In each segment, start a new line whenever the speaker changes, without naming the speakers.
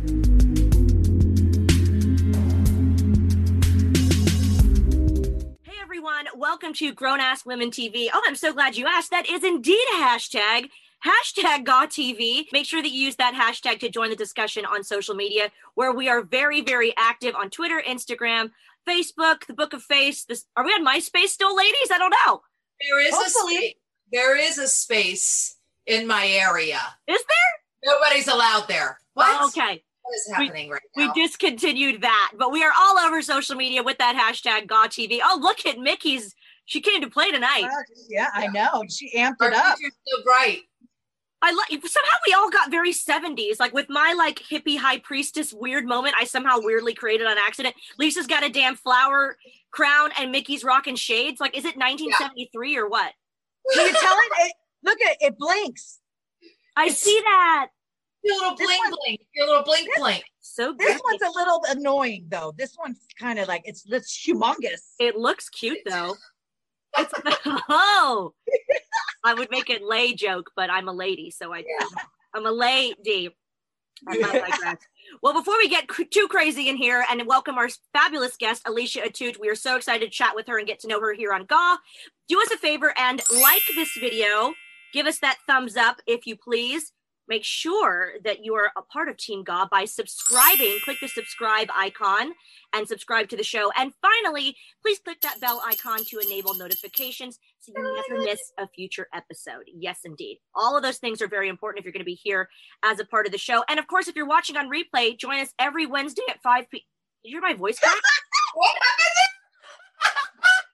Hey everyone, welcome to Grown Ass Women TV. Oh, I'm so glad you asked. That is indeed a hashtag. Hashtag GawTV. Make sure that you use that hashtag to join the discussion on social media, where we are very, very active on Twitter, Instagram, Facebook, the Book of Face. This are we on MySpace still, ladies? I don't know.
There is
Hopefully.
a space. There is a space in my area.
Is there?
Nobody's allowed there. What?
Okay.
What is happening right
We discontinued that, but we are all over social media with that hashtag GawTV. Oh, look at Mickie's. She came to play tonight.
Yeah, I know. She amped
Our
it up.
so bright.
I like somehow we all got very 70s. Like with my like hippie high priestess weird moment, I somehow weirdly created on accident. Lisa's got a damn flower crown and Mickie's rocking shades. Like, is it 1973 or what?
Can you tell it? it? Look at it, it blinks.
I see that.
Your little
This
blink blink. Your little blink
This-
blink.
So good.
This one's a little annoying though. This one's kind of like it's it's humongous.
It looks cute though. It's oh, I would make a lay joke, but I'm a lady, so I I'm a lady. I'm not like that. Well, before we get cr- too crazy in here and welcome our fabulous guest, Alicia Atout, we are so excited to chat with her and get to know her here on GAW. Do us a favor and like this video. Give us that thumbs up if you please. Make sure that you are a part of Team God by subscribing. Click the subscribe icon and subscribe to the show. And finally, please click that bell icon to enable notifications so you never miss a future episode. Yes, indeed. All of those things are very important if you're going to be here as a part of the show. And of course, if you're watching on replay, join us every Wednesday at 5 p. Did you hear my voice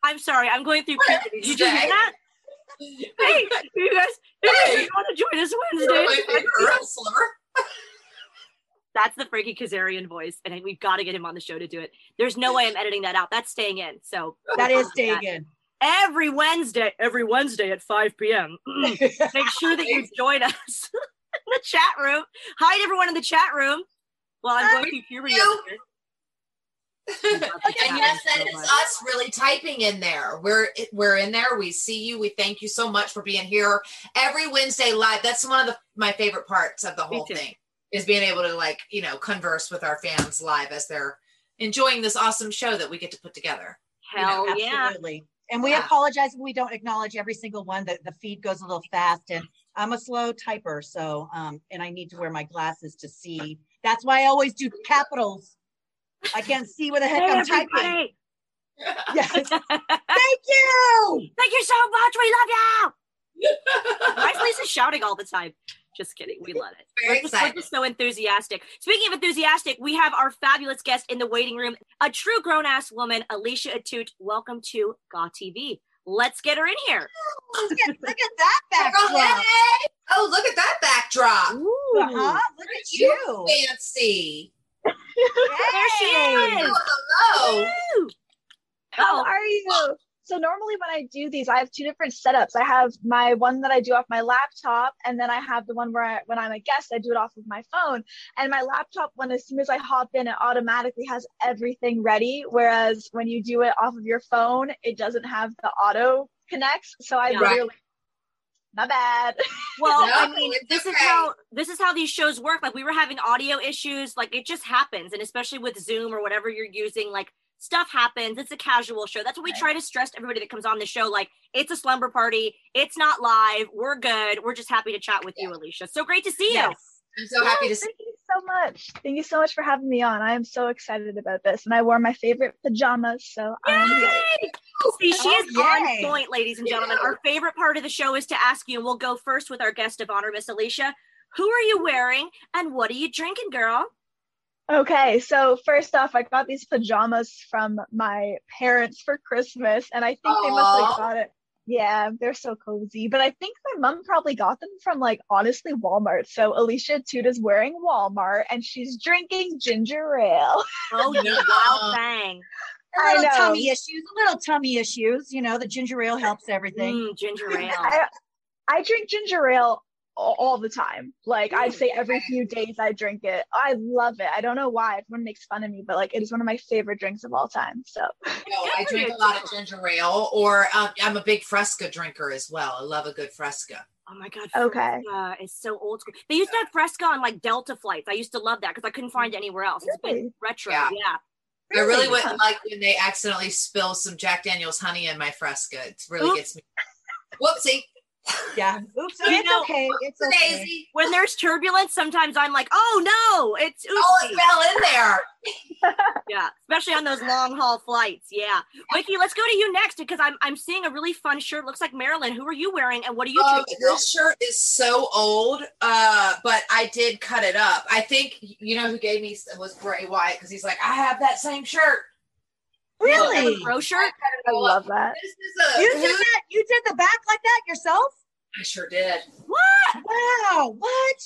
I'm sorry, I'm going through Did you hear that? Hey, you guys, you want to join us Wednesday?
You're
at
my
5
favorite
p.m.?
wrestler.
That's the Frankie Kazarian voice, and we've got to get him on the show to do it. There's no way I'm editing that out. That's staying in. So
That is staying in.
every Wednesday, every Wednesday at 5 p.m. Make sure that you join us in the chat room. Hi to everyone in the chat room. Well, I'm going through puberty.
You.
over here.
and yes, that
so
is
much.
us really typing in there. We're we're in there. We see you. We thank you so much for being here every Wednesday live. That's one of the, my favorite parts of the whole thing is being able to like you know converse with our fans live as they're enjoying this awesome show that we get to put together.
Hell yeah.
Absolutely. And we
Yeah.
apologize if we don't acknowledge every single one. The, the feed goes a little fast and I'm a slow typer. So, um, and I need to wear my glasses to see. That's why I always do capitals. I can't see what the heck
Hey,
I'm typing.
everybody.
Yes. Thank you.
Thank you so much. We love you. Why is Lisa shouting all the time? Just kidding. We love it.
Very
we're, just, we're just so enthusiastic. Speaking of enthusiastic, we have our fabulous guest in the waiting room, a true grown ass woman, Alicia Atout. Welcome to GAW TV. Let's get her in here.
Look at, look at that
Oh,
backdrop.
Oh, look at that backdrop.
Uh-huh. Look at you.
Fancy.
There she is.
Oh, hello.
How
Oh,
are you? So normally when I do these, I have two different setups. I have my one that I do off my laptop, and then I have the one where I, when I'm a guest, I do it off of my phone. And my laptop one, as soon as I hop in, it automatically has everything ready. Whereas when you do it off of your phone, it doesn't have the auto connects. So I
Yeah.
Literally, my bad.
Well,
No,
I mean, this is how this is how these shows work. Like we were having audio issues, like it just happens, and especially with Zoom or whatever you're using, like stuff happens. It's a casual show. That's what we
Right.
try to stress to everybody that comes on the show. Like it's a slumber party. It's not live. We're good. We're just happy to chat with you, Alicia. So great to see you.
Yes.
I'm so happy to see.
Thank you so much. Thank you so much for having me on. I am so excited about this, and I wore my favorite pajamas, so I'm ready.
Yay! Oh, see, she
Oh,
is on point, ladies and gentlemen. Our favorite part of the show is to ask you, and we'll go first with our guest of honor, Miss Alicia. Who are you wearing, and what are you drinking, girl?
Okay, so first off, I got these pajamas from my parents for Christmas, and I think they must
Aw.
have got it. Yeah, they're so cozy. But I think my mom probably got them from like honestly Walmart. So Alicia Toot is wearing Walmart and she's drinking ginger ale.
Oh, you
Yeah.
wild thing.
A
I
little
know.
tummy issues, a little tummy issues. You know, the ginger ale helps everything.
Mm, ginger ale.
I, I drink ginger ale all, all the time. Like I'd say every few days I drink it. I love it. I don't know why everyone makes fun of me, but like it is one of my favorite drinks of all time. So
No, I drink a lot of ginger ale, or um, I'm a big Fresca drinker as well. I love a good Fresca.
Oh my god,
Okay.
Fresca is so old school. They used to have Fresca on like Delta flights. I used to love that because I couldn't find it anywhere else. It's been retro.
Yeah.
Yeah.
I really
Really?
wouldn't like when they accidentally spill some Jack Daniels honey in my Fresca. It really
Oops.
gets me. Whoopsie.
Yeah. Oops. It's
know-
okay. It's okay.
Daisy.
When there's turbulence, sometimes I'm like, oh no, it's
Oh,
oopsie.
it fell in there.
Yeah, especially on those long haul flights. Yeah, Mickie, let's go to you next because I'm I'm seeing a really fun shirt. Looks like Marilyn. Who are you wearing, and what are you
Um,
drinking?
this shirt is so old, uh, but I did cut it up. I think you know who gave me was Bray Wyatt because he's like, I have that same shirt.
Really?
Pro shirt.
I love that.
This is a.
You did that? You did the back like that yourself?
I sure did. What?
Wow. What?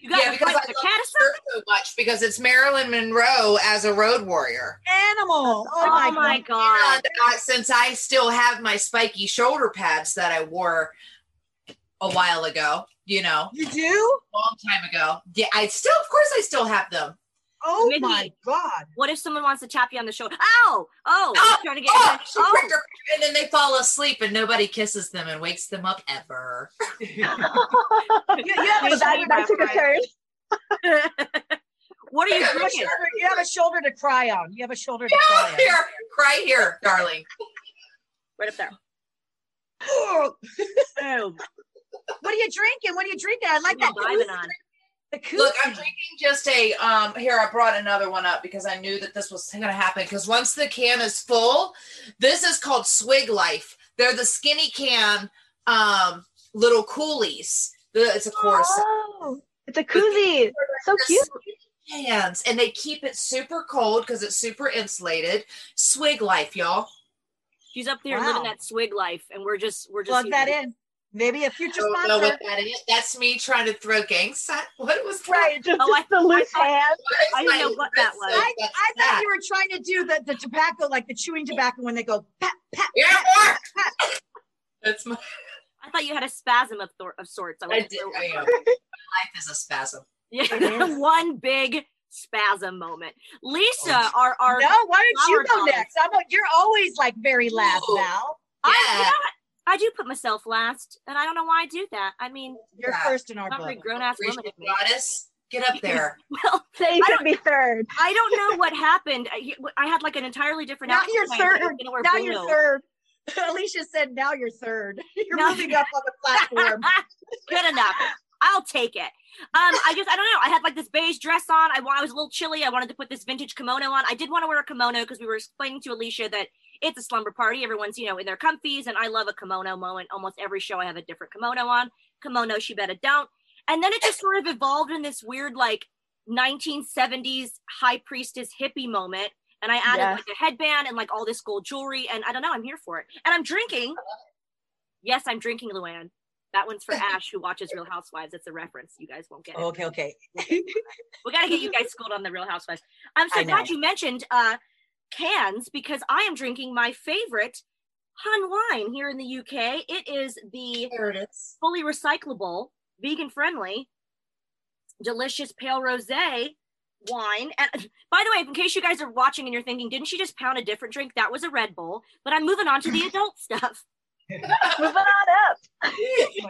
You got
yeah,
the
because I
fight
love
with
the
the cat
shirt so much because it's Marilyn Monroe as a road warrior.
Animal. Oh,
Oh
my,
my
God.
god.
And uh, since I still have my spiky shoulder pads that I wore a while ago, you know,
You do?
a long time ago. Yeah, I still, of course, I still have them.
Oh
Mindy.
my God.
What if someone wants to tap you on the shoulder? Ow! Oh,
Oh,
trying to get
Oh,
oh,
and then they fall asleep and nobody kisses them and wakes them up ever.
You, you have a
Well, that, that took a turn.
what are you
You
drinking?
shoulder, you have a shoulder to cry on. You have a shoulder to cry on.
Here, cry here, darling.
Right up there.
Oh, what are you drinking? What are you drinking? I like that.
diving on.
The.
Look, I'm drinking just a um here I brought another one up because I knew that this was going to happen because once the can is full, this is called Swig Life. They're the skinny can um little coolies. It's a course
Oh, it's a koozie. So cute.
cans and they keep it super cold because it's super insulated. Swig Life, y'all.
She's up there
Wow.
living that swig life, and we're just we're just
Plug that in. Maybe a future
I don't know
sponsor.
what that is. That's me trying to throw gang sign. What was that?
Right. Just,
Oh,
just the loose
I-
hand.
I didn't know what that was.
I, I thought
that.
you were trying to do the, the tobacco, like the chewing tobacco when they go pat, pat.
Yeah, more. That's my.
I thought you had a spasm of, thor- of sorts. I,
I did. I am. My life is a spasm.
Yeah, one big spasm moment. Lisa, oh, our our
No, why don't you go
dolls.
next? I'm like, you're always like very last,
Ooh.
Val.
I,
Yeah.
you know what? I do put myself last, and I don't know why I do that. I mean,
You're
Yeah.
first in our
not
book.
very grown ass woman
Appreciate goddess. Get up there.
Well,
Say
I
you could be third.
I don't know what happened. I, I had like an entirely different.
Now
outfit
you're.
I was
third.
gonna
Now
blue.
you're third. Alicia said, now you're third. You're
Now-
moving up on the platform.
Good enough. I'll take it. Um, I just I don't know. I had like this beige dress on. I, I was a little chilly. I wanted to put this vintage kimono on. I did want to wear a kimono because we were explaining to Alicia that it's a slumber party. Everyone's you know in their comfies, and I love a kimono moment. Almost every show I have a different kimono on. Kimono, she better don't. And then it just sort of evolved in this weird like 1970s high priestess hippie moment. And I added
Yes.
like a headband and like all this gold jewelry. And I don't know. I'm here for it. And I'm drinking. Yes, I'm drinking Luann. That one's for Ash, who watches Real Housewives. It's a reference. You guys won't get it.
okay, okay.
We got to get you guys schooled on the Real Housewives. I'm so glad you mentioned uh, cans because I am drinking my favorite Hun wine here in the UK. It is the
it is.
fully recyclable, vegan friendly, delicious pale rosé wine. And by the way, in case you guys are watching and you're thinking, didn't she just pound a different drink? That was a Red Bull. But I'm moving on to the adult stuff.
Moving on up.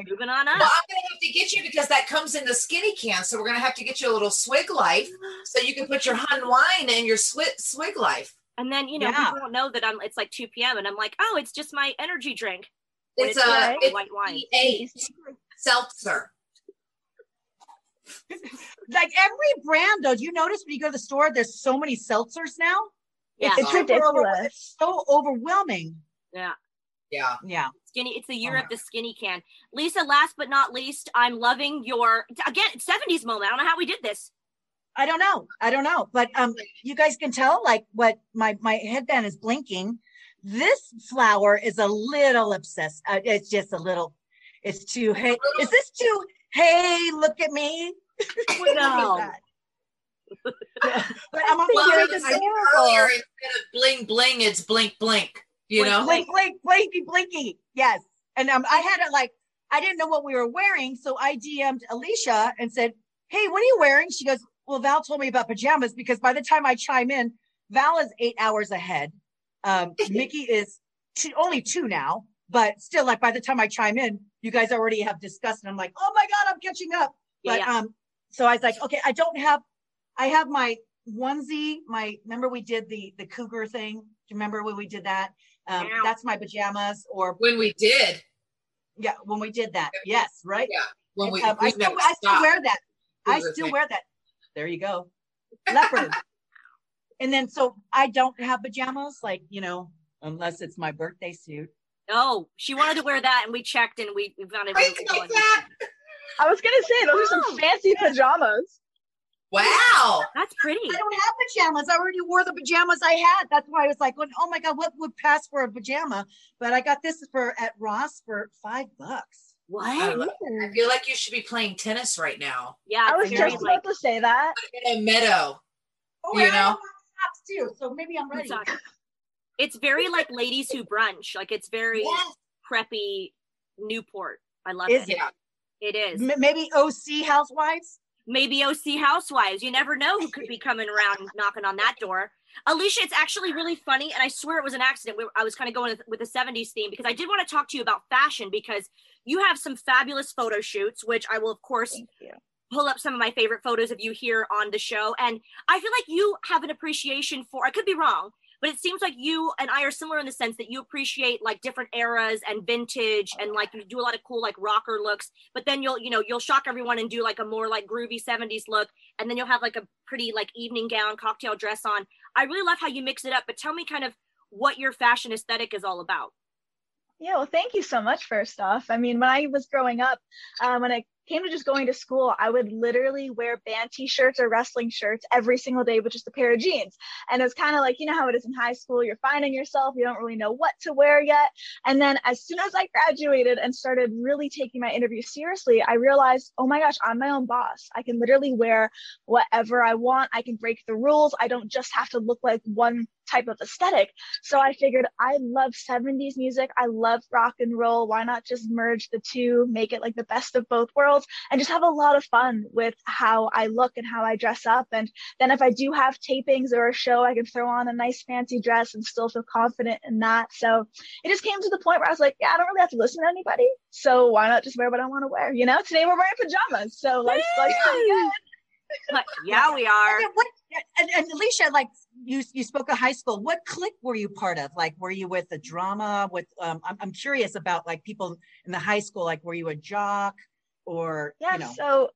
moving on up.
Well, I'm gonna have to get you because that comes in the skinny can. So we're gonna have to get you a little swig life so you can put your Hun wine in your swig swig life.
And then, you know,
Yeah.
people don't know that I'm it's like 2 p.m. and I'm like, oh, it's just my energy drink.
It's
it's
a
white-
it's
white wine.
a seltzer.
Like every brand, though, do you notice when you go to the store, there's so many seltzers now?
Yeah.
It's
super over-
ridiculous.
it's so overwhelming.
Yeah.
Yeah.
Yeah.
Skinny, it's the year
Oh,
of the skinny can. Lisa, last but not least, I'm loving your again 70s moment. I don't know how we did this.
I don't know. I don't know. But um you guys can tell like what my my headband is blinking This flower is a little obsessed. Uh, it's just a little. It's too. Hey, is this too? Hey, look at me.
No.
but I'm
Well,
Well,
also
it's
I
very
said earlier, instead of bling bling, it's blink blink. You know,
blink, blink, blinky, blinky. Yes. And um, I had it like I didn't know what we were wearing, so I DM'd Alicia and said, "Hey, what are you wearing?" She goes, "Well, Val told me about pajamas because by the time I chime in, Val is eight hours ahead. Um, Mickie is two, only two now, but still, like by the time I chime in, you guys already have discussed." And I'm like, "Oh my god, I'm catching up." But
yeah.
um, so I was like, "Okay, I don't have, I have my onesie. My remember we did the the cougar thing. Do you remember when we did that?" Um,
Yeah.
that's my pajamas, or
when we did,
yeah, when we did that. Yes, right.
yeah, when we,
Um,
we
I still, I still wear that. I still
thing.
wear that. There you go, leopard. and then so I don't have pajamas, like you know, unless it's my birthday suit.
No, she wanted to wear that, and we checked, and we, we found it.
Wait, take that.
I was gonna say those are some
Oh.
fancy pajamas.
Wow.
That's pretty.
I don't have pajamas. I already wore the pajamas I had. That's why I was like, oh my god, what would pass for a pajama? But I got this for at Ross for five bucks.
I,
What?
love it. I mm. feel like you should be playing tennis right now
Yeah,
I was
it's very
just
like
about to say that.
in a meadow.
Oh,
You know?
have socks too. So maybe I'm ready.
Sorry. It's very like ladies who brunch. Like it's very
Yes.
preppy Newport. I love
Is
it.
it?
It is.
M- maybe OC housewives.
Maybe OC Housewives. You never know who could be coming around knocking on that door. Alicia, it's actually really funny, and I swear it was an accident. We- I was kind of going with, with the 70s theme because I did want to talk to you about fashion because you have some fabulous photo shoots, which I will, of course, pull up some of my favorite photos of you here on the show. And I feel like you have an appreciation for, I could be wrong, but it seems like you and I are similar in the sense that you appreciate like different eras and vintage and like you do a lot of cool like rocker looks, but then you'll, you know, you'll shock everyone and do like a more like groovy 70s look. And then you'll have like a pretty like evening gown, cocktail dress on. I really love how you mix it up, but tell me kind of what your fashion aesthetic is all about.
Yeah, well, thank you so much. First off, I mean, when I was growing up, um, when I came to just going to school, I would literally wear band T-shirts or wrestling shirts every single day with just a pair of jeans. And it was kind of like you know how it is in high school. You're finding yourself. You don't really know what to wear yet. And then as soon as I graduated and started really taking my interview seriously, I realized, oh my gosh, I'm my own boss. I can literally wear whatever I want. I can break the rules. I don't just have to look like one type of aesthetic. So I figured I love 70s music. I love rock and roll. Why not just merge the two, make it like the best of both worlds, and just have a lot of fun with how I look and how I dress up. And then if I do have tapings or a show, I can throw on a nice fancy dress and still feel confident in that. So it just came to the point where I was like, yeah, I don't really have to listen to anybody. So why not just wear what I want to wear? You know, today we're wearing pajamas. So let's, let's pretty good.
But yeah, we are.
And what and, and Alicia, like you you spoke of high school. What clique were you part of? Like were you with the drama? With um I'm I'm curious about like people in the high school, like were you a jock or
Yeah.
you know
So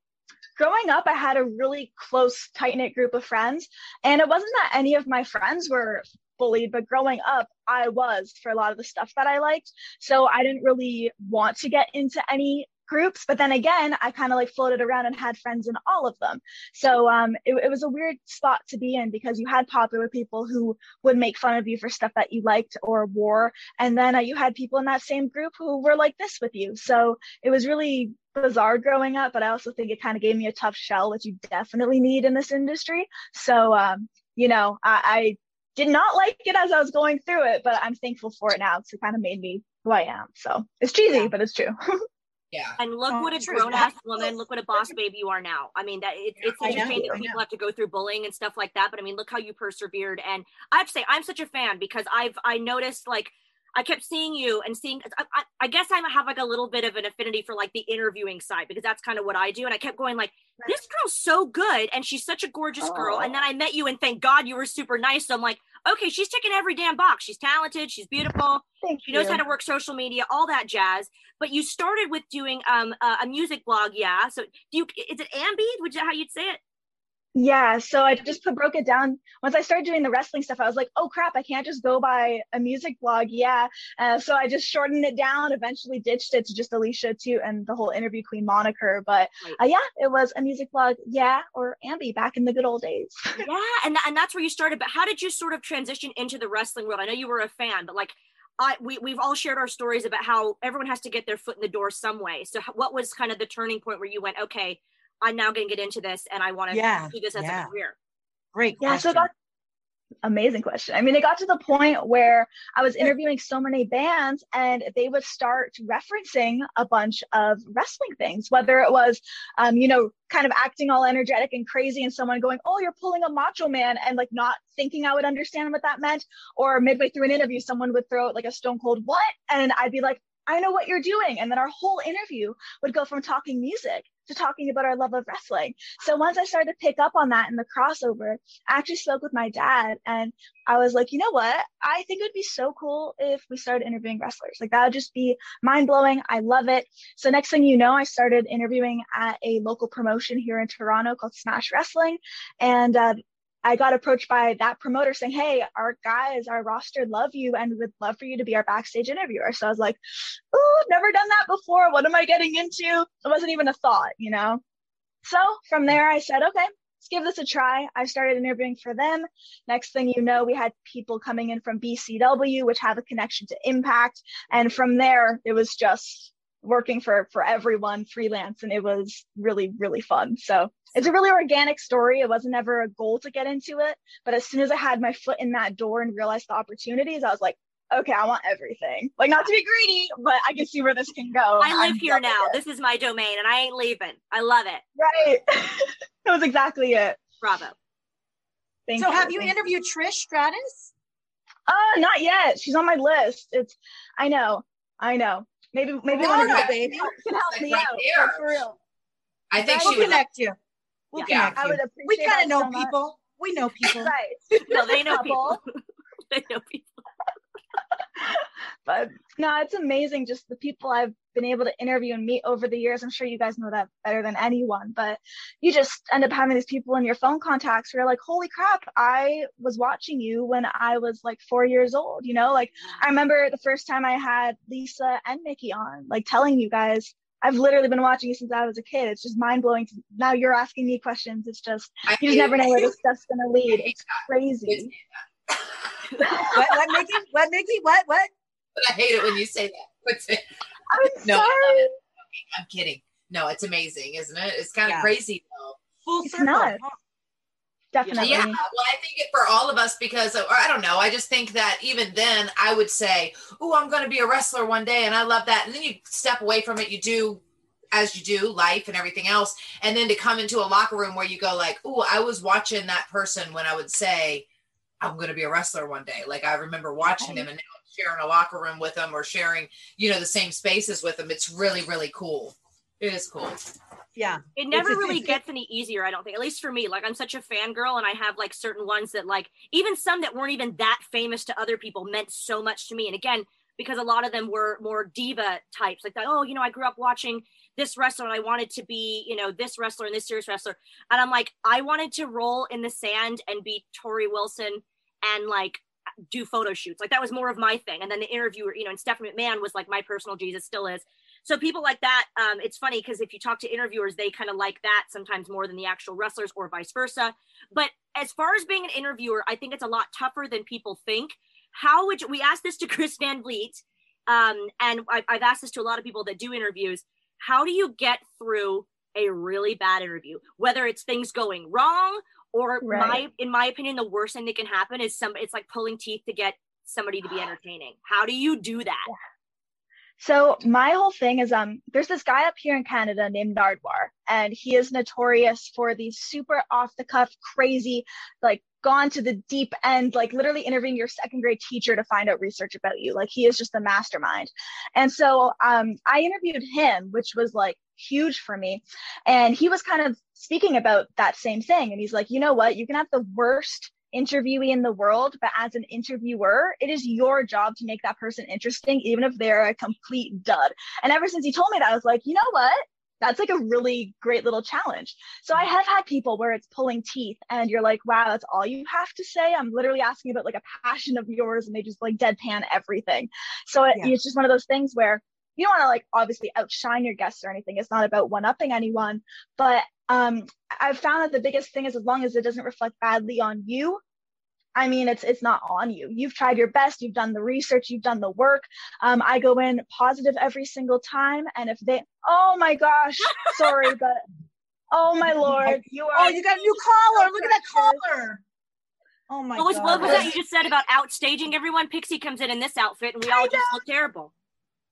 growing up, I had a really close, tight knit group of friends. And it wasn't that any of my friends were bullied, but growing up, I was for a lot of the stuff that I liked. So I didn't really want to get into any groups but then again i kind of like floated around and had friends in all of them so um it, it was a weird spot to be in because you had popular people who would make fun of you for stuff that you liked or wore and then uh, you had people in that same group who were like this with you so it was really bizarre growing up, but I also think it kind of gave me a tough shell, which you definitely need in this industry. So, um, you know, I, I did not like it as I was going through it, but I'm thankful for it now because it kind of made me who I am. So it's cheesy,
Yeah.
but it's true.
Yeah.
And look
Oh,
what a
true.
grown ass woman, look what a boss baby you are now. I mean, that it, it's
I
such a shame that people have to go through bullying and stuff like that. But I mean, look how you persevered. And I have to say, I'm such a fan because I've I noticed like I kept seeing you and seeing. I, I, I guess I have like a little bit of an affinity for like the interviewing side because that's kind of what I do. And I kept going like, this girl's so good and she's such a gorgeous girl. And then I met you and thank God you were super nice. So I'm like, okay, she's ticking every damn box. She's talented. She's beautiful.
Thank
She
you.
knows how to work social media, all that jazz. But you started with doing um a, a music blog, yeah. So do you? Is it Ambi? Would you how you'd say it?
Yeah, so I just put, broke it down. Once I started doing the wrestling stuff, I was like, oh crap, I can't just go by a music blog. Yeah. Uh, so I just shortened it down, eventually ditched it to just Alicia too and the whole interview queen moniker. But uh, yeah, it was a music blog. Yeah, or Ambi back in the good old days.
yeah, and, and that's where you started. But how did you sort of transition into the wrestling world? I know you were a fan, but like, I, we, we've all shared our stories about how everyone has to get their foot in the door some way. So what was kind of the turning point where you went, okay, I'm now going to get into this and I want to
Yeah,
do this as
yeah.
a career.
Great
Yeah, so
question.
amazing question. I mean, it got to the point where I was interviewing so many bands and they would start referencing a bunch of wrestling things, whether it was, um, you know, kind of acting all energetic and crazy and someone going, Oh, you're pulling a macho man and like not thinking I would understand what that meant. Or midway through an interview, someone would throw out like a stone cold what? And I'd be like, I know what you're doing. And then our whole interview would go from talking music to talking about our love of wrestling. So once I started to pick up on that in the crossover, I actually spoke with my dad and I was like, you know what? I think it would be so cool if we started interviewing wrestlers. Like that would just be mind blowing. I love it. So next thing you know, I started interviewing at a local promotion here in Toronto called Smash Wrestling. And uh, I got approached by that promoter saying, Hey, our guys, our roster love you and would love for you to be our backstage interviewer. So I was like, Oh, never done that before. What am I getting into? It wasn't even a thought, you know? So from there, I said, Okay, let's give this a try. I started interviewing for them. Next thing you know, we had people coming in from BCW, which have a connection to Impact. And from there, it was just working for for everyone freelance and it was really really fun so it's a really organic story it wasn't ever a goal to get into it but as soon as i had my foot in that door and realized the opportunities i was like okay i want everything like not to be greedy but i can see where this can go
I live
I'm
here now.
it.
This is my domain and I ain't leaving. I love it.
right that was exactly it
Bravo.
Thank
so have you
Thank
interviewed Trish Stratus?
uh not yet she's on my list it's i know i know maybe maybe
No,
one of
no,
you
baby.
can help
Like
me
right
out
there.
like, for real
I think
We'll
she would.
connect you. We'll
Yeah.
connect
i
you.
would
We kind of know
so much.
people. We know people.
right
No, they know people. they know people.
but no, it's amazing just the people I've been able to interview and meet over the years. I'm sure you guys know that better than anyone, but you just end up having these people in your phone contacts who are like, holy crap, I was watching you when I was like four years old. You know, like I remember the first time I had Lisa and Mickie on, like telling you guys, I've literally been watching you since I was a kid. It's just mind blowing. Now you're asking me questions. It's just, you just never know where this stuff's going to lead. It's crazy.
What, what, Mickie? What, Mickie? What, what?
But I hate it when you say that. What's it?
I'm
No,
sorry.
it. I'm kidding. No, it's amazing, isn't it? It's kind of
Yeah.
crazy though.
Full
It's
circle.
not. Definitely.
Yeah, well, I think it for all of us because, uh, or I don't know, I just think that even then I would say, "Oh, I'm going to be a wrestler one day," and I love that. And then you step away from it, you do as you do life and everything else, and then to come into a locker room where you go like, "Oh, I was watching that person when I would say." I'm going to be a wrestler one day. Like I remember watching them and now sharing a locker room with them or sharing, you know, the same spaces with them. It's really, really cool. It is cool.
Yeah.
It never
it's-
really
it's-
gets any easier, I don't think. At least for me. Like I'm such a fangirl and I have like certain ones that like even some that weren't even that famous to other people meant so much to me. And again, because a lot of them were more diva types, like that, oh, you know, I grew up watching this wrestler and I wanted to be, you know, this wrestler and this serious wrestler. And I'm like, I wanted to roll in the sand and be Torrie Wilson and like do photo shoots. Like that was more of my thing. And then the interviewer, you know, and Stephanie McMahon was like my personal Jesus, still is. So people like that, um, it's funny because if you talk to interviewers, they kind of like that sometimes more than the actual wrestlers or vice versa. But as far as being an interviewer, I think it's a lot tougher than people think. How would you, we asked this to Chris Van Vliet, um, and I've, I've asked this to a lot of people that do interviews. How do you get through a really bad interview, whether it's things going wrong or my, in my opinion, the worst thing that can happen is some, it's like pulling teeth to get somebody to be entertaining. How do you do that?
So my whole thing is um there's this guy up here in Canada named Nardwuar and he is notorious for these super off the cuff crazy like gone to the deep end like literally interviewing your second grade teacher to find out research about you like he is just a mastermind. And so um I interviewed him which was like huge for me and he was kind of speaking about that same thing and he's like you know what you can have the worst interviewee in the world, but as an interviewer, it is your job to make that person interesting, even if they're a complete dud. And ever since he told me that, I was like, you know what? That's like a really great little challenge. So I have had people where it's pulling teeth and you're like, wow, that's all you have to say. I'm literally asking about like a passion of yours and they just like deadpan everything. So it,
Yeah.
it's just one of those things where you don't want to like obviously outshine your guests or anything. It's not about one upping anyone, but um, I've found that the biggest thing is as long as it doesn't reflect badly on you, I mean, it's it's not on you. You've tried your best. You've done the research. You've done the work. Um, I go in positive every single time, and if they, oh my gosh, sorry, but oh my lord, you are.
Oh, you got a new caller. Look at that caller. Oh my
What was,
god.
what was that you just said about outstaging everyone? Pixie comes in in this outfit and we all just look terrible.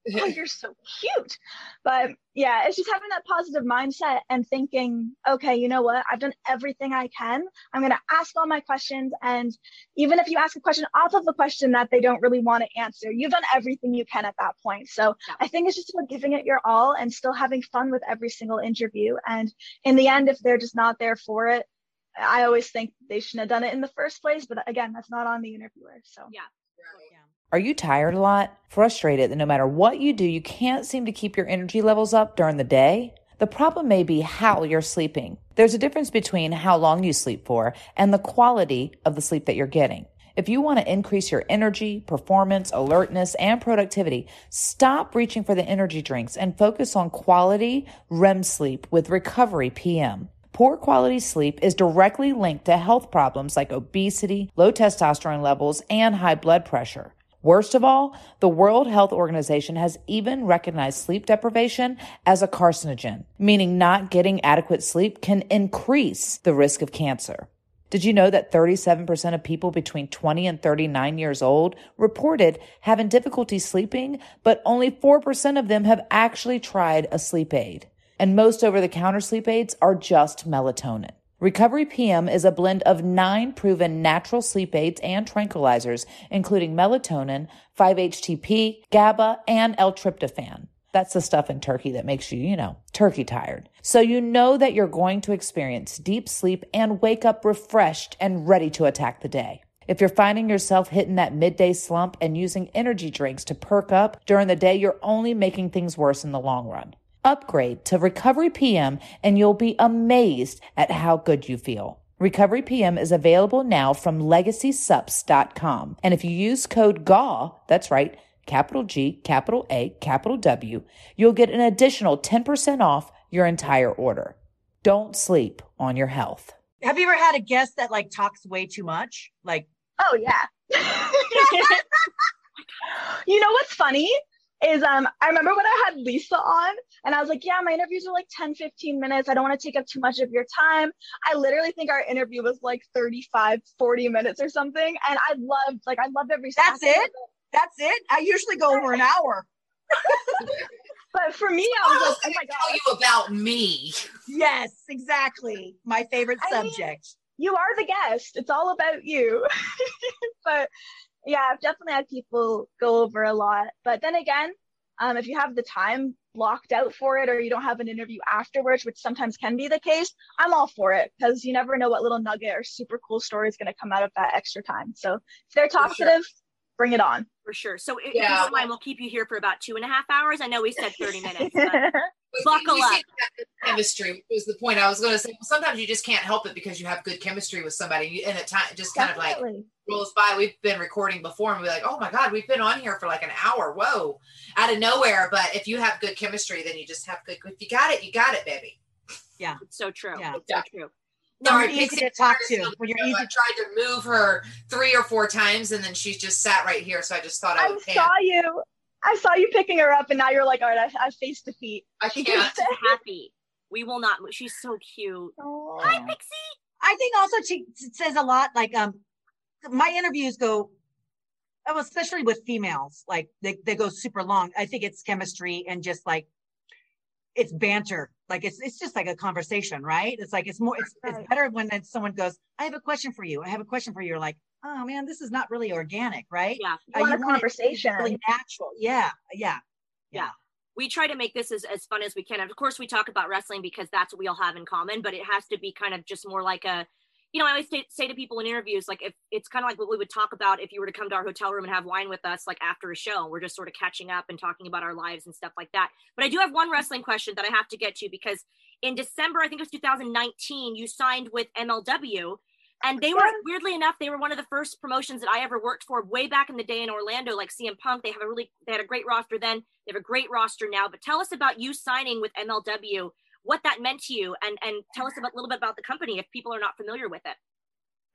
oh, you're so cute. But yeah, it's just having that positive mindset and thinking, okay, you know what? I've done everything I can. I'm going to ask all my questions. And even if you ask a question off of a question that they don't really want to answer, you've done everything you can at that point. So
Yeah.
I think it's just about giving it your all and still having fun with every single interview. And in the end, if they're just not there for it, I always think they shouldn't have done it in the first place. But again, that's not on the interviewer. So
Yeah.
Are you tired a lot? Frustrated that no matter what you do, you can't seem to keep your energy levels up during the day? The problem may be how you're sleeping. There's a difference between how long you sleep for and the quality of the sleep that you're getting. If you want to increase your energy, performance, alertness, and productivity, stop reaching for the energy drinks and focus on quality REM sleep with Recovery PM. Poor quality sleep is directly linked to health problems like obesity, low testosterone levels, and high blood pressure. Worst of all, the World Health Organization has even recognized sleep deprivation as a carcinogen, meaning not getting adequate sleep can increase the risk of cancer. Did you know that 37% of people between 20 and 39 years old reported having difficulty sleeping, but only 4% of them have actually tried a sleep aid? And most over the counter sleep aids are just melatonin. Recovery PM is a blend of nine proven natural sleep aids and tranquilizers, including melatonin, 5-HTP, GABA, and L-tryptophan. That's the stuff in turkey that makes you, you know, turkey tired. So you know that you're going to experience deep sleep and wake up refreshed and ready to attack the day. If you're finding yourself hitting that midday slump and using energy drinks to perk up during the day, you're only making things worse in the long run. Upgrade to Recovery PM and you'll be amazed at how good you feel. Recovery PM is available now from legacysups.com. And if you use code GAW, that's right, capital G, capital A, capital W, you'll get an additional 10% off your entire order. Don't sleep on your health.
Have you ever had a guest that like talks way too much? Like,
Oh yeah. you know what's funny is um I remember when I had Lisa on and I was like, yeah, my interviews are like 10, 15 minutes. I don't want to take up too much of your time. I literally think our interview was like 35, 40 minutes or something. And I loved like I loved every
That's
second
it? that's it. I usually go over an hour.
But for me, I was like, oh my
tell you about me.
Yes, exactly. My favorite
I mean-
subject.
you are the guest. It's all about you. but yeah, I've definitely had people go over a lot. But then again, um, if you have the time blocked out for it or you don't have an interview afterwards, which sometimes can be the case, I'm all for it because you never know what little nugget or super cool story is going to come out of that extra time. So if they're
sure.
talkative, bring it on.
For sure. So if, if
Yeah.
you don't mind, we'll keep you here for about two and a half hours. I know we said 30 minutes. But
But
Buckle up.
seem to have good chemistry was the point I was going to say. Well, sometimes you just can't help it because you have good chemistry with somebody, and at time just kind of like
Definitely.
Rolls by. We've been recording before, and we're like, "Oh my god, we've been on here for like an hour." Whoa, out of nowhere. But if you have good chemistry, then you just have good. If you got it, you got it, baby. Yeah.
It's so true.
Yeah.
It's so true.
Sorry,
You're easy
Pixie,
to talk to. When you're easy
I tried to move her three or four times, and then she's just sat right here. So I just thought I
I
would
saw you. I saw you picking her up, and now you're like, all right, I, I face defeat.
I
She
can't.
can
Happy. We will not. She's so cute.
"Oh."
Hi, Pixie.
I think also she says a lot. Like um, my interviews go, oh, especially with females, like they they go super long. I think it's chemistry and just like it's banter. Like it's it's just like a conversation, right? It's like it's more it's,
Right.
it's better when then someone goes, I have a question for you. I have a question for you. You're like, oh man, this is not really organic, right?
Yeah.
You want a
it to be
conversation.
really natural. Yeah, yeah. Yeah.
We try to make this as, as fun as we can. And of course, we talk about wrestling because that's what we all have in common, but it has to be kind of just more like a, you know, I always say, say to people in interviews, like if it's kind of like what we would talk about if you were to come to our hotel room and have wine with us, like after a show, we're just sort of catching up and talking about our lives and stuff like that. But I do have one wrestling question that I have to get to because in December, I think it was 2019, you signed with MLW. And they were weirdly enough, they were one of the first promotions that I ever worked for way back in the day in Orlando, like CM Punk. They have a really they had a great roster then. They have a great roster now. But tell us about you signing with MLW, what that meant to you, and and tell us a little bit about the company if people are not familiar with it.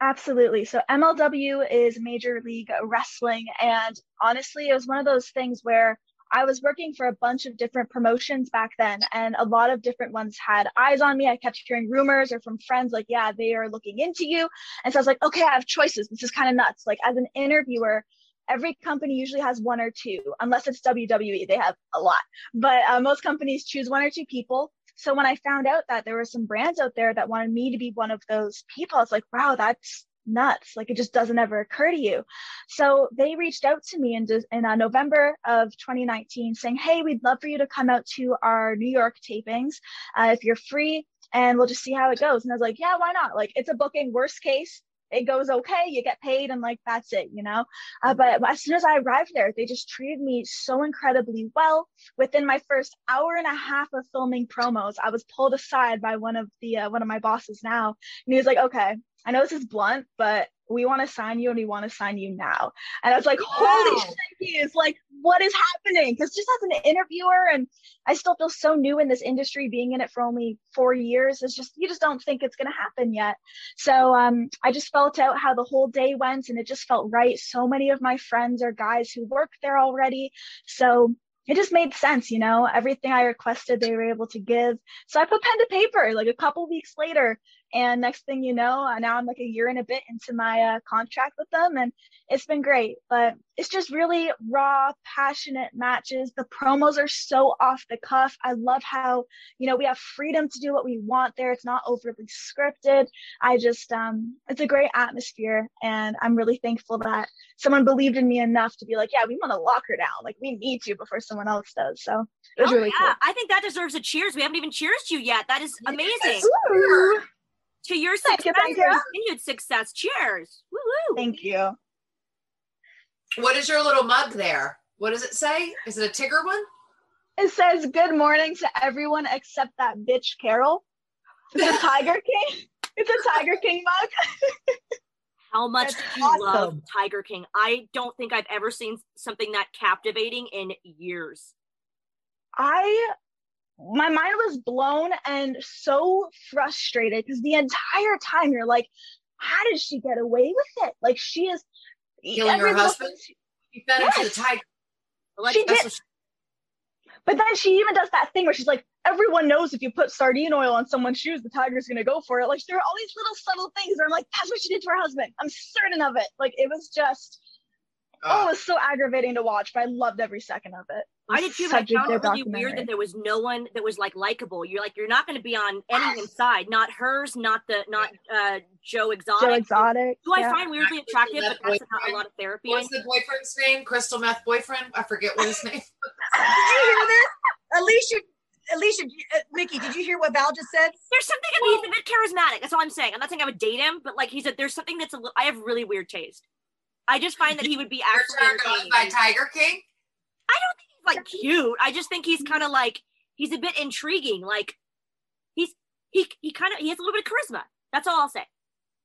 Absolutely. So MLW is Major League Wrestling. And honestly, it was one of those things where I was working for a bunch of different promotions back then, and a lot of different ones had eyes on me. I kept hearing rumors or from friends, like, yeah, they are looking into you. And so I was like, okay, I have choices. This is kind of nuts. Like, as an interviewer, every company usually has one or two, unless it's WWE, they have a lot. But uh, most companies choose one or two people. So when I found out that there were some brands out there that wanted me to be one of those people, I was like, wow, that's nuts. Like it just doesn't ever occur to you. So they reached out to me in, in uh, November of 2019 saying, Hey, we'd love for you to come out to our New York tapings uh, if you're free and we'll just see how it goes. And I was like, yeah, why not? Like it's a booking worst case. It goes okay, you get paid, and like that's it, you know. Uh, but as soon as I arrived there, they just treated me so incredibly well. Within my first hour and a half of filming promos, I was pulled aside by one of the uh, one of my bosses now, and he was like, "Okay, I know this is blunt, but we want to sign you and we want to sign you now. And I was like, holy shit, is like, what is happening? Because just as an interviewer, and I still feel so new in this industry, being in it for only four years, it's just, you just don't think it's going to happen yet. So um, I just felt out how the whole day went and it just felt right. So many of my friends are guys who work there already. So it just made sense, you know, everything I requested, they were able to give. So I put pen to paper like a couple weeks later. And next thing you know, uh, now I'm like a year and a bit into my uh, contract with them, and it's been great. But it's just really raw, passionate matches. The promos are so off the cuff. I love how you know we have freedom to do what we want there. It's not overly scripted. I just um, it's a great atmosphere, and I'm really thankful that someone believed in me enough to be like, yeah, we want to lock her down. Like we need to before someone else does. So it was
oh,
really
yeah.
cool.
I think that deserves a cheers. We haven't even cheers you yet. That is amazing.
Ooh.
To your
Thank
success,
you, thank
your
you.
continued success. Cheers. Woo woo.
Thank you.
What is your little mug there? What does it say? Is it a Tigger one?
It says good morning to everyone except that bitch Carol. It's a Tiger King. It's a Tiger King mug.
How much
That's
do you love. Tiger King? I don't think I've ever seen something that captivating in years.
I my mind was blown and so frustrated because the entire time you're like, how did she get away with it? Like she is
Killing her husband? You fed him to the
Yes.
tiger.
Like,
She did.
what
But then she even does that thing where she's like, everyone knows if you put sardine oil on someone's shoes, the tiger's gonna go for it. Like there are all these little subtle things where I'm like, that's what she did to her husband. I'm certain of it. Like it was just oh, it
Uh,
was so aggravating to watch, but I loved every second of it. It
I did too, but I
such a
found
good
it really weird that there was no one that was like likable. You're like, you're not going to be on anyone's side, not hers, not the, not uh Joe Exotic.
Joe Exotic.
who I
yeah.
find weirdly
Crystal
attractive, but that's not a lot of therapy.
what's the boyfriend's name? Crystal meth boyfriend? I forget what his name.
Did you hear this? Alicia, Alicia, uh, Mickie, did you hear what Val just said?
There's something I mean, he's a bit charismatic. That's all I'm saying. I'm not saying I would date him, but like he's a there's something that's a little. I have really weird taste. I just find that he would be
You're
actually
turned on
entertaining.
by Tiger King?
He's like cute. I just think he's kind of like he's a bit intriguing. Like he's he he kind of he has a little bit of charisma. That's all I'll say.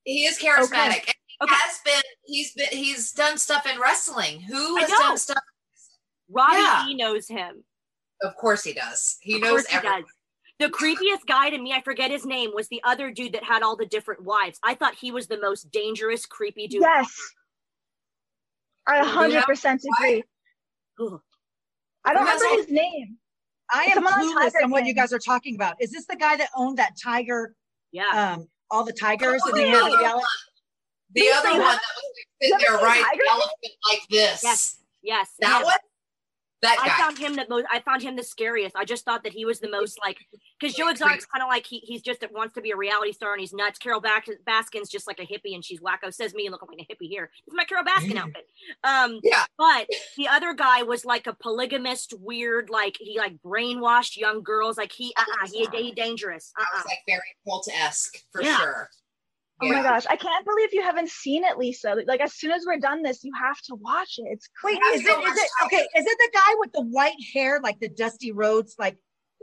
He is charismatic. And he
Okay.
has been he's been he's done stuff in wrestling. Who
I
has done stuff?
Robbie
Yeah.
E knows him.
Of course he does. He
Of
knows
course he
everything.
does. The creepiest guy to me, I forget his name, was the other dude that had all the different wives. I thought he was the most dangerous, creepy dude.
Yes. I 100% agree.
Ugh.
I don't remember his name.
I am
Someone on
clueless on what you guys are talking about. Is this the guy that owned that tiger,
Yeah.
um, all the tigers?
Oh,
and he
yeah.
the yellow-
The other one that was sitting there
seen
riding
Tiger
the
King?
elephant like this.
Yes. Yes.
That
him.
one? That
I found him the most. I found him the scariest. I just thought that he was the most like because Joe Exotic's kind of like he, he's just wants to be a reality star and he's nuts. Carole Bas- Baskin's just like a hippie and she's wacko. Says me and look like a hippie here. It's my Carole Baskin outfit. Um,
Yeah.
but the other guy was like a polygamist, weird. Like he like brainwashed young girls. Like he, uh, uh he, he dangerous. Uh,
I was like very cult esque for
Yeah.
sure.
Oh
Yeah.
my gosh, I can't believe you haven't seen it, Lisa. Like as soon as we're done this, you have to watch it. It's
Wait, is
to
it, it, okay, is it the guy with the white hair, like the Dusty Rhodes, like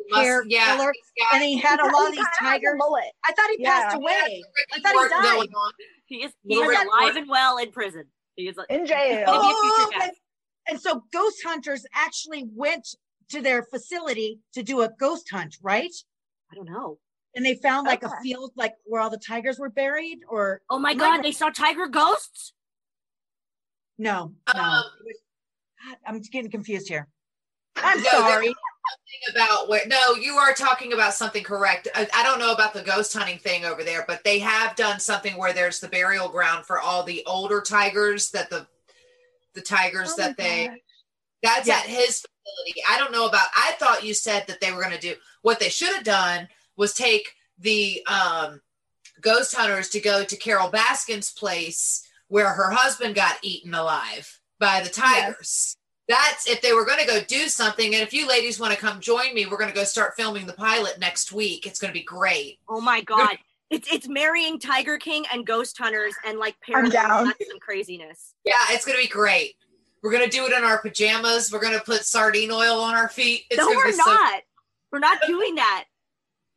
Must-
hair
yeah,
color?
he's
And he had a lot of these
has a
tigers.
mullet.
I thought he
Yeah.
passed away. I thought he died.
going on.
He is he
Little
is alive
Morton.
and well in prison. He is
in jail.
Oh, and, and so ghost hunters actually went to their facility to do a ghost hunt, right?
I don't know.
And they found like a field like where all the tigers were buried, or
Oh my
My
god,
God.
they saw tiger ghosts?
no, no.
Um,
I'm getting confused here. I'm
No,
sorry.
Something about where no, you are talking about something correct. I, I don't know about the ghost hunting thing over there, but they have done something where there's the burial ground for all the older tigers that the the tigers
Oh
that they
gosh.
That's
Yeah.
at his facility. I don't know about. I thought you said that they were going to do what they should have done was take the um, ghost hunters to go to Carole Baskin's place where her husband got eaten alive by the tigers. That's if they were going to go do something. And if you ladies want to come join me, we're going to go start filming the pilot next week. It's going to be great.
Oh my god. It's it's marrying Tiger King and ghost hunters and like
down.
and craziness.
Yeah, it's going to be great. We're going to do it in our pajamas. We're going to put sardine oil on our feet. It's
no,
gonna
we're
be so
not. We're not doing that.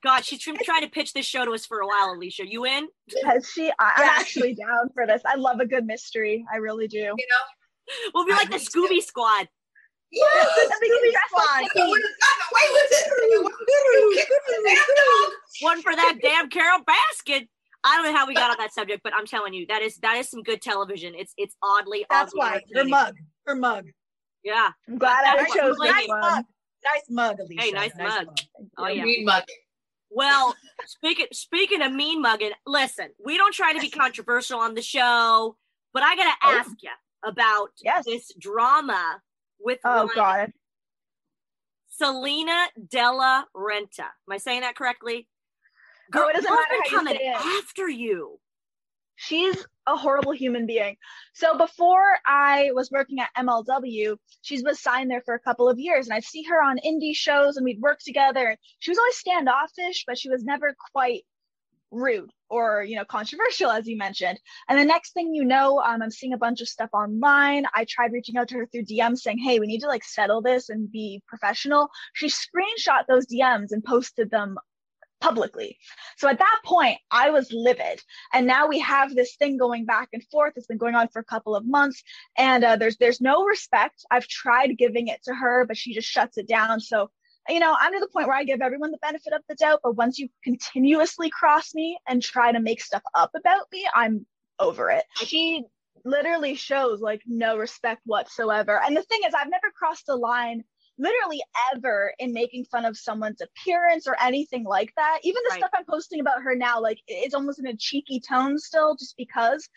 God, she's been trying to pitch this show to us for a while, Alicia. You in?
Has she? I, I'm
Yeah.
actually down for this. I love a good mystery. I really do.
you know.
We'll be
I
like the
think so.
Scooby Squad.
Yeah,
And we can be dressed like
Squad.
I
Piggy.
would have gotten away with it.
One for that damn Carole Baskin. I don't know how we got on that subject, but I'm telling you, that is that is some good television. It's it's oddly
That's
oddly
why her
entertaining.
mug, her mug.
Yeah.
I'm glad I chose
nice
this
Nice mug, nice mug, Alicia.
Hey, nice mug. Oh yeah.
Mean mug.
Well, speaking speaking of mean mugging, listen, we don't try to be controversial on the show, but I gotta
Oh.
ask you about
Yes.
this drama with
Oh
one
God.
Selena Della Renta. Am I saying that correctly?
Oh, it doesn't matter how you
coming after you.
She's a horrible human being. So before I was working at MLW, she was signed there for a couple of years, and I'd see her on indie shows, and we'd work together. She was always standoffish, but she was never quite rude or you know controversial, as you mentioned. And the next thing you know, um, I'm seeing a bunch of stuff online. I tried reaching out to her through DMs, saying, "Hey, we need to like settle this and be professional." She screenshot those DMs and posted them publicly. So at that point, I was livid. And now we have this thing going back and forth. It's been going on for a couple of months. And uh, there's there's no respect. I've tried giving it to her but she just shuts it down. So you know i'm to the point where i give everyone the benefit of the doubt. But once you continuously cross me and try to make stuff up about me i'm over it. She literally shows like no respect whatsoever. And the thing is i've never crossed a line literally ever in making fun of someone's appearance or anything like that. Even the
Right.
stuff I'm posting about her now, like it's almost in a cheeky tone still, just because.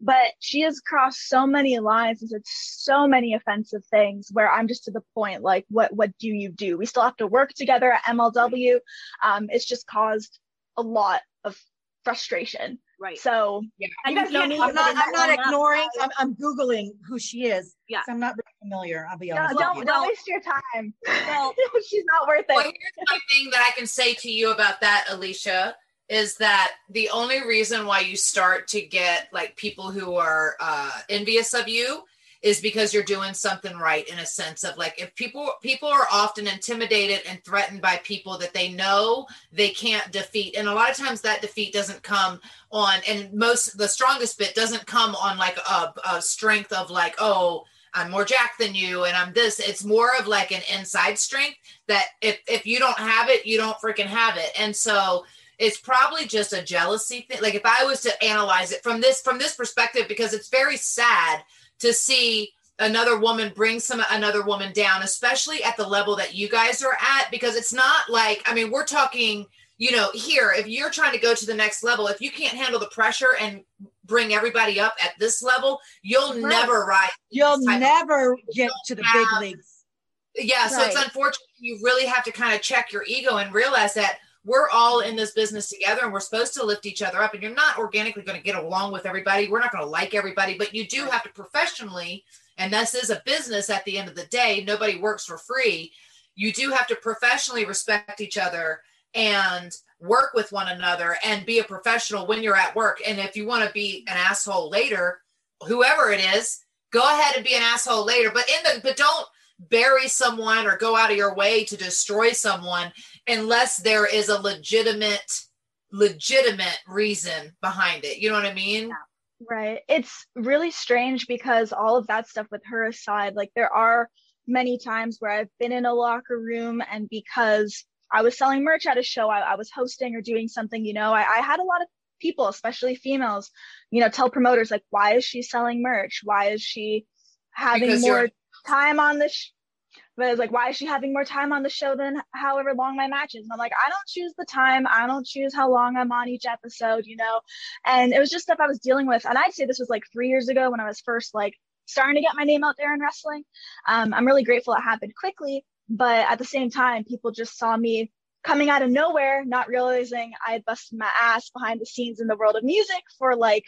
But she has crossed so many lines and said so many offensive things where I'm just to the point like, what what do you do? We still have to work together at MLW. Um, it's just caused a lot of frustration.
Right.
So
Yeah.
You
you
guys know
can't
me.
I'm not. I'm not ignoring. I'm, I'm googling who she is.
Yeah.
'cause I'm not very familiar. I'll be
no,
honest. with
don't
you.
don't waste your time.
Well,
She's not worth it.
Well,
it.
here's one thing that I can say to you about that, Alicia, is that the only reason why you start to get like people who are uh, envious of you is because you're doing something right in a sense of like if people people are often intimidated and threatened by people that they know they can't defeat and a lot of times that defeat doesn't come on and most the strongest bit doesn't come on like a, a strength of like oh i'm more jack than you and i'm this it's more of like an inside strength that if if you don't have it, you don't freaking have it. And so it's probably just a jealousy thing. Like if I was to analyze it from this from this perspective, because it's very sad to see another woman bring some another woman down, especially at the level that you guys are at, because it's not like I mean, we're talking, you know, here, if you're trying to go to the next level, if you can't handle the pressure and bring everybody up at this level, you'll
Right.
never rise.
You'll
type of-
never get to the big leagues.
yeah so it's unfortunate you really have to kind of check your ego and realize that we're all in this business together and we're supposed to lift each other up and you're not organically going to get along with everybody we're not going to like everybody but you do have to professionally and this is a business at the end of the day nobody works for free you do have to professionally respect each other and work with one another and be a professional when you're at work. And if you want to be an asshole later, whoever it is, go ahead and be an asshole later. But in the but don't bury someone or go out of your way to destroy someone unless there is a legitimate legitimate reason behind it. You know what I mean?
Right. It's really strange because all of that stuff with her aside, like there are many times where I've been in a locker room and because I was selling merch at a show, I, I was hosting or doing something, you know, I, I had a lot of people, especially females, you know, tell promoters like, why is she selling merch? Why is she having
Because
more time on the sh- but it's like, why is she having more time on the show than however long my match is? And I'm like, I don't choose the time. I don't choose how long I'm on each episode, you know? And it was just stuff I was dealing with. And I'd say this was like three years ago when I was first like starting to get my name out there in wrestling. Um, I'm really grateful it happened quickly. But at the same time, people just saw me coming out of nowhere, not realizing I had busted my ass behind the scenes in the world of music for like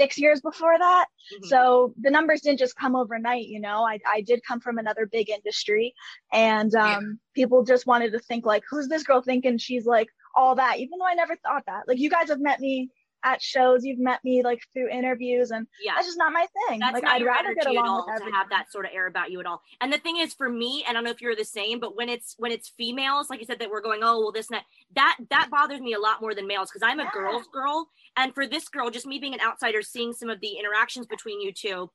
six years before that.
Mhm.
So the numbers didn't just come overnight, you know. I, I did come from another big industry and um,
Yeah.
people just wanted to think like, who's this girl thinking she's like all that, even though I never thought that. Like you guys have met me at shows, you've met me like through interviews and
yeah.
that's just not my thing.
That's
like I'd rather get along with
to have that sort of air about you at all. And the thing is, for me, I don't know if you're the same, but when it's when it's females, like you said, that we're going, oh well, this and that, that that bothers me a lot more than males because I'm a
Yeah.
girl's girl, and for this girl, just me being an outsider, seeing some of the interactions between you two.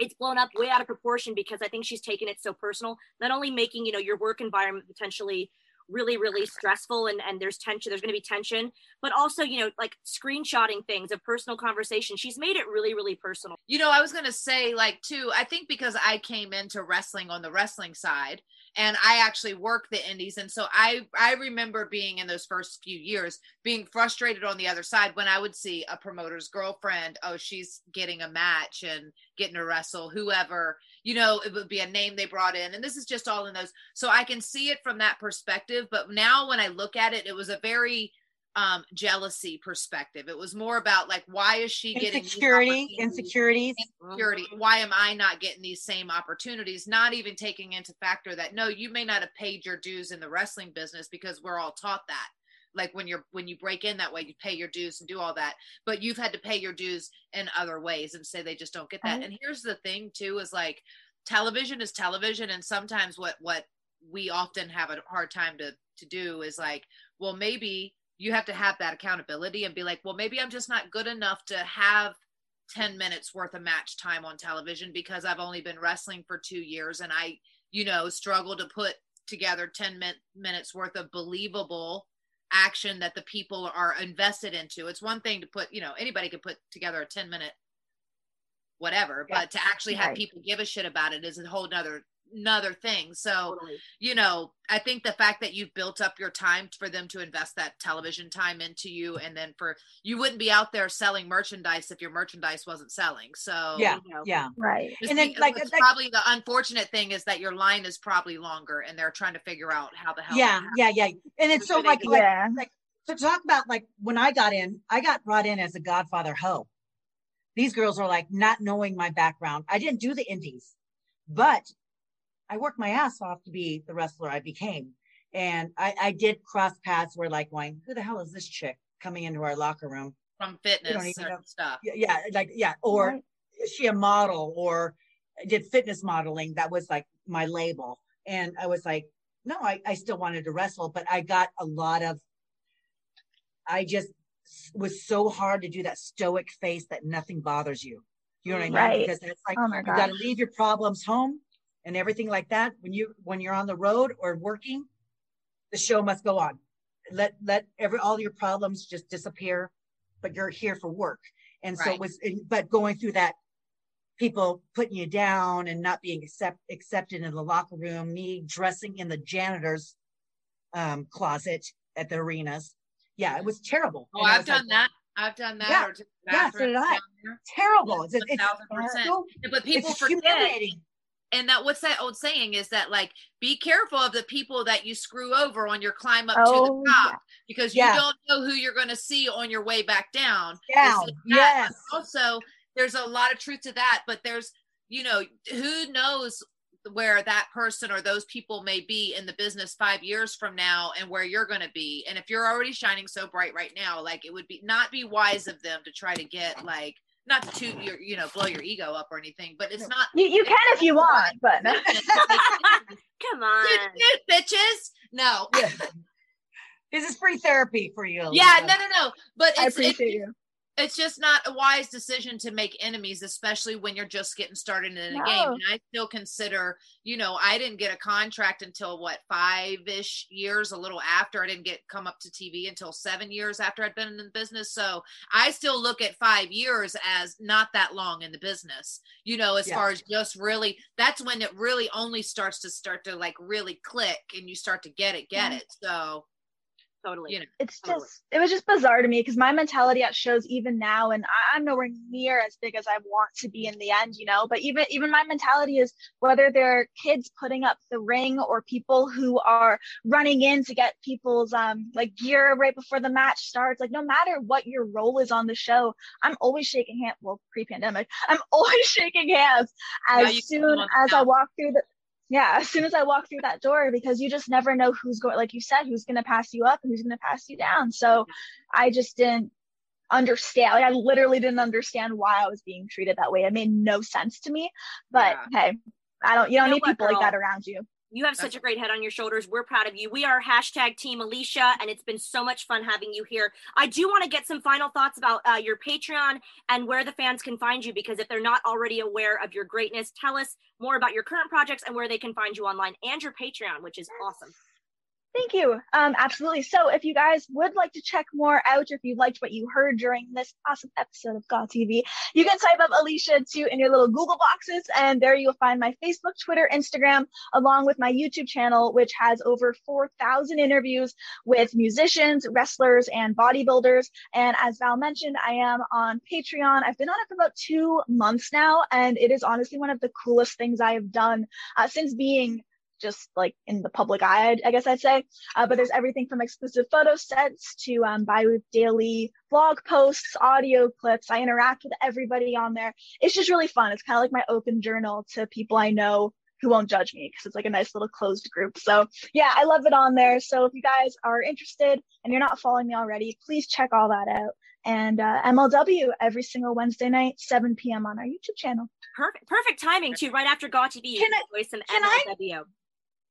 It's blown up way out of proportion because I think she's taken it so personal. Not only making you know your work environment potentially really really stressful and and there's tension there's going to be tension but also you know like screenshotting things of personal conversation she's made it really really personal
You know, I was going to say, like, too, I think because I came into wrestling on the wrestling side and I actually work the indies. And so I, I remember being in those first few years being frustrated on the other side when I would see a promoter's girlfriend, oh, she's getting a match and getting to wrestle whoever, you know, it would be a name they brought in. And this is just all in those. So I can see it from that perspective. But now when I look at it, it was a very, um jealousy perspective it was more about like why is she getting these opportunities?
insecurities.
insecurity. Why am I not getting these same opportunities? Not even taking into factor that no, you may not have paid your dues in the wrestling business because we're all taught that. Like when you're when you break in that way, you pay your dues and do all that. But you've had to pay your dues in other ways and say they just don't get that.
Right.
And here's the thing too is like television is television and sometimes what what we often have a hard time to to do is like, well, maybe you have to have that accountability and be like, well, maybe I'm just not good enough to have 10 minutes worth of match time on television because I've only been wrestling for two years and I, you know, struggle to put together 10 min- minutes worth of believable action that the people are invested into. It's one thing to put, you know, anybody can put together a 10 minute whatever,
Yeah.
but to actually have
Right.
people give a shit about it is a whole nother another thing. So,
Totally.
you know, I think the fact that you've built up your time for them to invest that television time into you, and then for you wouldn't be out there selling merchandise if your merchandise wasn't selling. So,
Yeah,
you know.
yeah.
Right.
And then,
be-
like-
it's
like-
probably the unfortunate thing is that your line is probably longer, and they're trying to figure out how the hell.
Yeah, yeah, yeah. And it's so
Before they
like,
do
like
Yeah.
to talk about like when I got in, I got brought in as a Godfather hoe. These girls are like not knowing my background. I didn't do the indies, but I worked my ass off to be the wrestler I became. And I, I did cross paths where like going, who the hell is this chick coming into our locker room?
from fitness and stuff.
Yeah, yeah, like yeah, or
Right.
is she a model or I did fitness modeling? That was like my label. And I was like, no, I, I still wanted to wrestle, but I got a lot of I just was so hard to do that stoic face that nothing bothers you. You know what I mean?
Right.
Because it's like
Oh my
you got to leave your problems home and everything like that. When you when you're on the road or working, the show must go on. Let let every all your problems just disappear, but you're here for work. And so it was, but going through that, people putting you down and not being accept, accepted in the locker room, me dressing in the janitor's um, closet at the arenas. Yeah, it was terrible.
Oh,
And
I've
was like,
done that. I've done that.
Yeah.
or just
Yeah, so did I. Terrible. It's, it's,
A thousand percent.
so-
But people
it's
forget
humiliating.
And that what's that old saying is that like be careful of the people that you screw over on your climb up to
Oh,
the top because you
Yeah.
don't know who you're going to see on your way back down like.
Yes.
Also there's a lot of truth to that but there's you know who knows where that person or those people may be in the business five years from now and where you're going to be and if you're already shining so bright right now like it would be not be wise of them to try to get like not to toot your you know blow your ego up or anything but it's not
You, you can if you want, but
Come on.
Toot, toot, bitches no
Yeah. This is free therapy for you.
yeah no no no but
I
it's, it's
appreciate you.
It's just not a wise decision to make enemies, especially when you're just getting started in a game. And I still consider, you know, I didn't get a contract until what five ish years, a little after I didn't get come up to TV until seven years after I'd been in the business. So I still look at five years as not that long in the business, you know, as
Yeah.
far as just really that's when it really only starts to start to like really click and you start to get it, get
Yeah.
it. So
Totally.
you know,
It's
Totally.
just, it was just bizarre to me because my mentality at shows even now, and I, I'm nowhere near as big as I want to be in the end, you know. But even even my mentality is whether they're kids putting up the ring or people who are running in to get people's um like gear right before the match starts. Like no matter what your role is on the show, I'm always shaking hands. Well, pre-pandemic, I'm always shaking hands as
you
soon
do it
as I walk through the yeah, as soon as I walk through that door, because you just never know who's going, like you said, who's going to pass you up and who's going to pass you down. So I just didn't understand. Like I literally didn't understand why I was being treated that way. It made no sense to me. But hey, I don't. You don't
You know
need
what,
people like that around you.
You have such a great head on your shoulders. We're proud of you. We are hashtag Team Alicia, and it's been so much fun having you here. I do want to get some final thoughts about uh, your Patreon and where the fans can find you, because if they're not already aware of your greatness, tell us more about your current projects and where they can find you online and your Patreon, which is awesome.
Thank you. Um, absolutely. So if you guys would like to check more out, or if you liked what you heard during this awesome episode of GAW TV, you can type up Alicia Atout in your little Google boxes, and there you'll find my Facebook, Twitter, Instagram, along with my YouTube channel, which has over 4,000 interviews with musicians, wrestlers, and bodybuilders. And as Val mentioned, I am on Patreon. I've been on it for about two months now, and it is honestly one of the coolest things I have done uh, since being just like in the public eye, I guess I'd say. Uh, but there's everything from exclusive photo sets to um, bi-daily blog posts, audio clips. I interact with everybody on there. It's just really fun. It's kind of like my open journal to people I know who won't judge me because it's like a nice little closed group. So yeah, I love it on there. So if you guys are interested and you're not following me already, please check all that out. And uh, MLW every single Wednesday night, 7 p.m. on our YouTube channel.
Perfect, perfect timing too. Right after TV, you
Can
can
I-
some
can I-
MLW.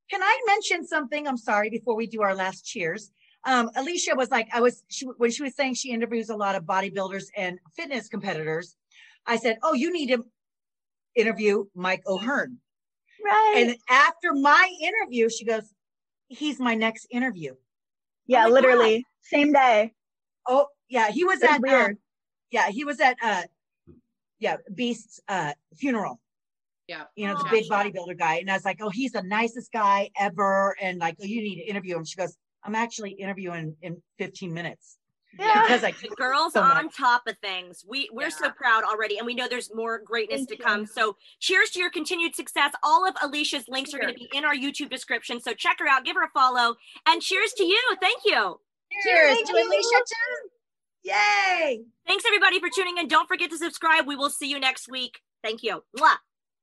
Can I mention something? I'm sorry before we do our last cheers. Um, Alicia was like, I was she, when she was saying she interviews a lot of bodybuilders and fitness competitors. I said, "Oh, you need to interview Mike O'Hearn."
Right.
And after my interview, she goes, "He's my next interview."
yeah,
God.
literally same day.
Oh, yeah, he was
It's
at
weird.
um, yeah, he was at uh, yeah, Beast's uh funeral.
Yeah.
you know, the big
sure.
bodybuilder guy. And I was like, oh, he's the nicest guy ever. And like, oh, you need to interview him. She goes, I'm actually interviewing in 15 minutes
Yeah.
because I
The girls
so
on top of things. We we're so proud already, and we know there's more greatness
Thank
to
you.
come. So cheers to your continued success. All of Alicia's links are going to be in our YouTube description. So check her out, give her a follow, and cheers to you. Thank you.
cheers
Thank
to
you.
Alicia Atout. Yay.
Thanks everybody for tuning in. Don't forget to subscribe. We will see you next week. Thank you. Mwah.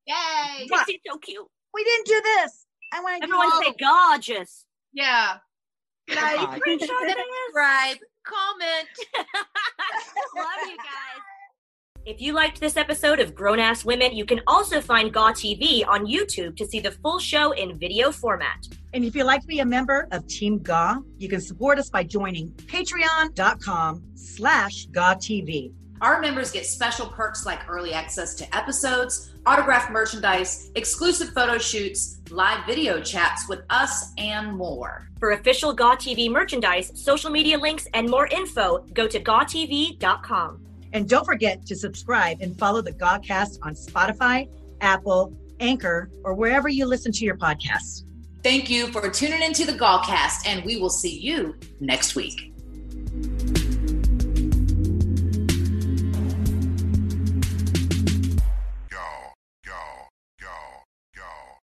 Yay.
Mwah.
Dixie's so cute.
We didn't do this. I want to do
Everyone
all
say gorgeous.
Yeah.
Nice.
Screenshot this.
Subscribe, comment.
Love you guys. If you liked this episode of Grown Ass Women, you can also find Gaw TV on YouTube to see the full show in video format.
And if you'd like to be a member of Team GA, you can support us by joining patreon.com slash GATV.
Our members get special perks like early access to episodes, autographed merchandise, exclusive photo shoots, live video chats with us, and more.
For official Gaw TV merchandise, social media links, and more info, go to gawtv.com.
And don't forget to subscribe and follow the Godcast on Spotify, Apple, Anchor, or wherever you listen to your podcasts.
Thank you for tuning into the Gallcast, and we will see you next week.